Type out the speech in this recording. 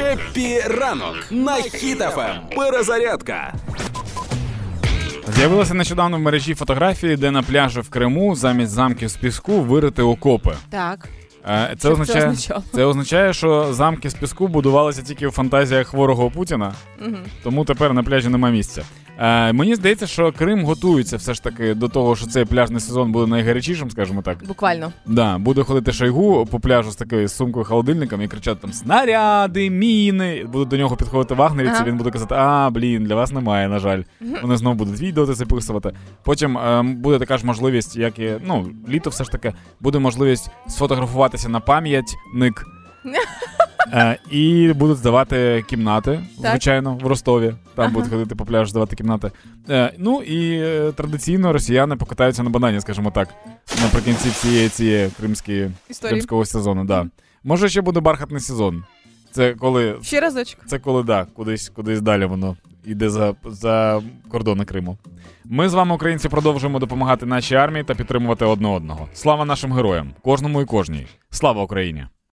Happy ранок на Хіт FM. Перезарядка. З'явилася нещодавно в мережі фотографії, де на пляжі в Криму замість замків з піску вирити окопи. Так. Е, Це означає, означало? це означає, що замки з піску будувалися тільки в фантазіях хворого Путіна, Угу. тому тепер на пляжі нема місця. Е, Мені здається, що Крим готується все ж таки до того, що цей пляжний сезон буде найгарячішим, скажімо так. Буквально. Да, буде ходити Шойгу по пляжу з такою сумкою холодильником і кричати там снаряди, міни. Будуть до нього підходити вагнерівці. Ага. Він буде казати: А, блін, для вас немає, на жаль. Вони знову будуть відео записувати. Потім ем, буде така ж можливість, як і ну, літо все ж таки, буде можливість сфотографуватися на пам'ятник. Е, і будуть здавати кімнати, Так. звичайно, в Ростові. Там Ага. будуть ходити по пляжу, здавати кімнати. Е, ну і е, традиційно росіяни покатаються на банані, скажімо так, наприкінці цієї цієї кримської Історії. кримського сезону. Да. Може, ще буде бархатний сезон. Це коли Ще разочок. це коли да, кудись, кудись далі воно йде за, за кордони Криму. Ми з вами, українці, продовжуємо допомагати нашій армії та підтримувати одне одного. Слава нашим героям, кожному і кожній. Слава Україні!